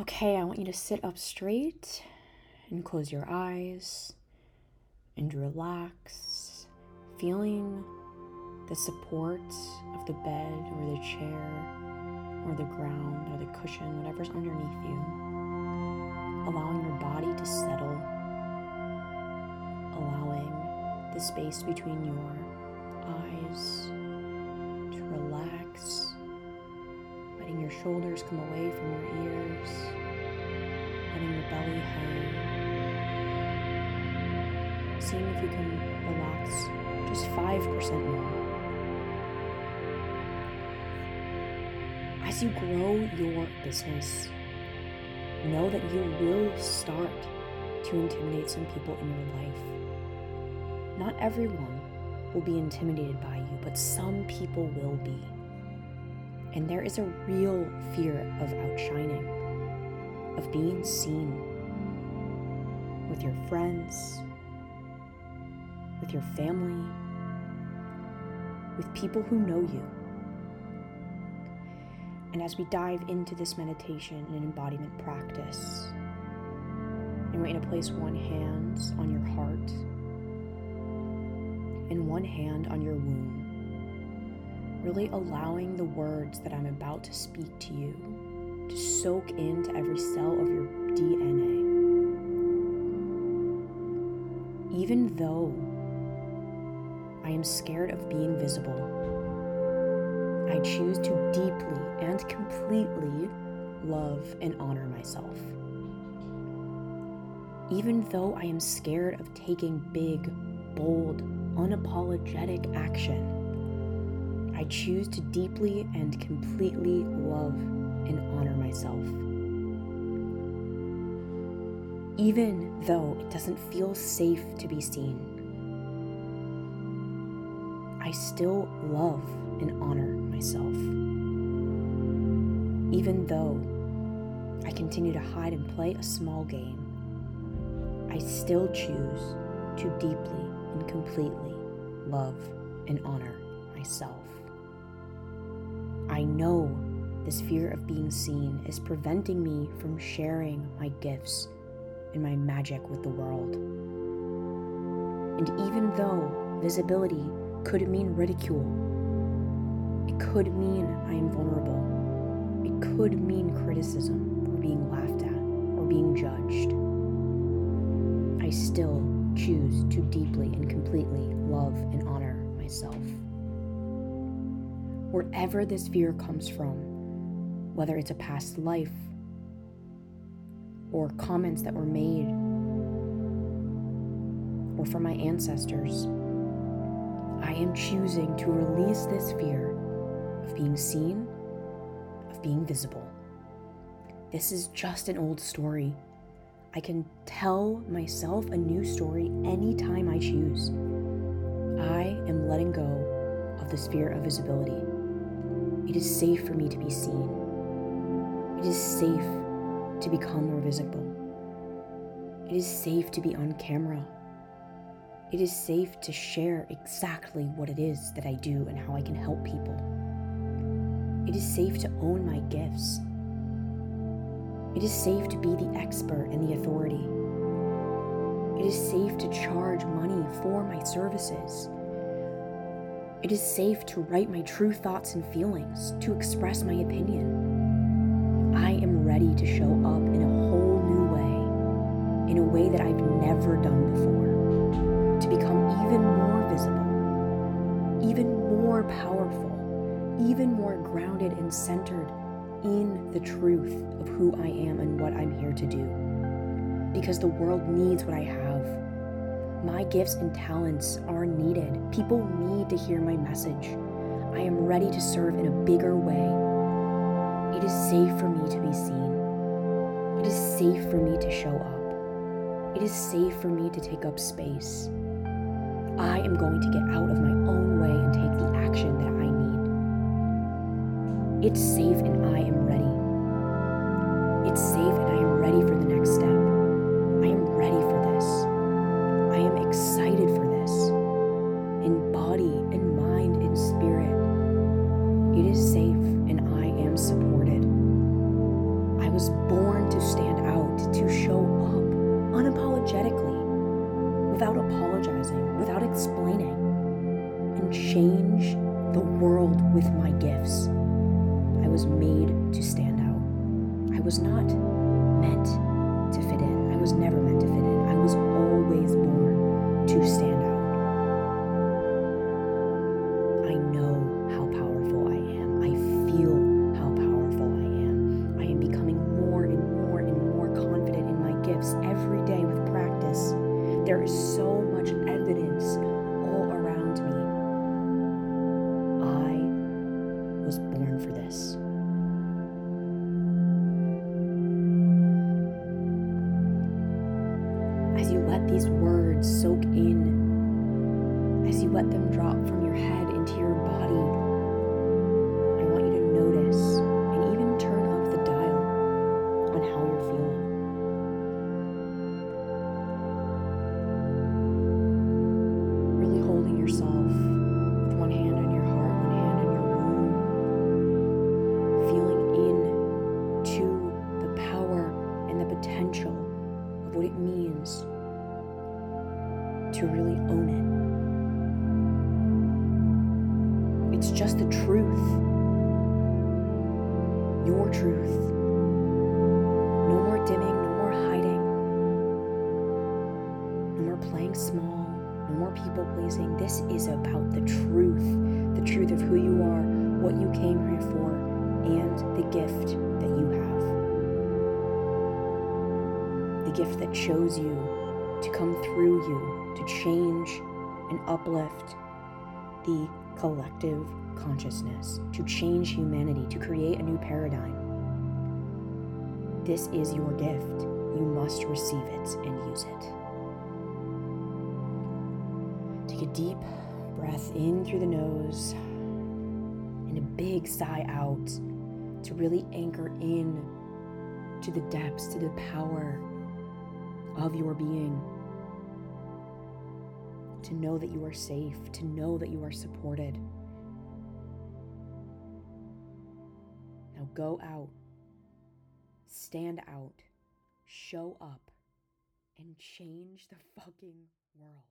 Okay, I want you to sit up straight and close your eyes and relax, feeling the support of the bed or the chair or the ground or the cushion, whatever's underneath you. Allowing your body to settle, allowing the space between your eyes to relax, letting your shoulders come away from your ears, letting your belly hang. Seeing if you can relax just 5% more. as you grow your business, know that you will start to intimidate some people in your life. Not everyone will be intimidated by you, but some people will be. And there is a real fear of outshining, of being seen with your friends, with your family, with people who know you. And as we dive into this meditation and embodiment practice, I want you to place one hand on your heart and one hand on your womb, really allowing the words that I'm about to speak to you to soak into every cell of your DNA. Even though I am scared of being visible, I choose to deeply and completely love and honor myself. Even though I am scared of taking big, bold, unapologetic action, I choose to deeply and completely love and honor myself. Even though it doesn't feel safe to be seen, I still love and honor myself. Even though I continue to hide and play a small game, I still choose to deeply and completely love and honor myself. I know this fear of being seen is preventing me from sharing my gifts and my magic with the world. And even though visibility could mean ridicule it could mean I am vulnerable. It could mean criticism or being laughed at or being judged. I still choose to deeply and completely love and honor myself. Wherever this fear comes from, whether it's a past life or comments that were made or from my ancestors, I am choosing to release this fear of being seen, of being visible. This is just an old story. I can tell myself a new story anytime I choose. I am letting go of the fear of visibility. It is safe for me to be seen. It is safe to become more visible. It is safe to be on camera. It is safe to share exactly what it is that I do and how I can help people. It is safe to own my gifts. It is safe to be the expert and the authority. It is safe to charge money for my services. It is safe to write my true thoughts and feelings, to express my opinion. I am ready to show up in a whole new way, in a way that I've never done before, to become even more visible, even more powerful even more grounded and centered in the truth of who I am and what I'm here to do. Because the world needs what I have. My gifts and talents are needed. People need to hear my message. I am ready to serve in a bigger way. It is safe for me to be seen. It is safe for me to show up. It is safe for me to take up space. I am going to get out of my own way and take the action that I need. it's safe and I am ready. It's safe born to stand out, to show up unapologetically, without apologizing, without explaining, and change the world with my gifts. I was made to stand out. I was not meant to fit in. I was never meant words soak in, as you let them drop from your head into your body, to really own it. It's just the truth. Your truth. No more dimming, no more hiding, no more playing small, no more people pleasing. This is about the truth the truth of who you are, what you came here for, and the gift that you have. The gift that chose you to come through you to change and uplift the collective consciousness, to change humanity, to create a new paradigm. This is your gift. You must receive it and use it. Take a deep breath in through the nose and a big sigh out to really anchor in to the depths, to the power of your being. To know that you are safe, to know that you are supported. Now go out, stand out, show up, and change the fucking world.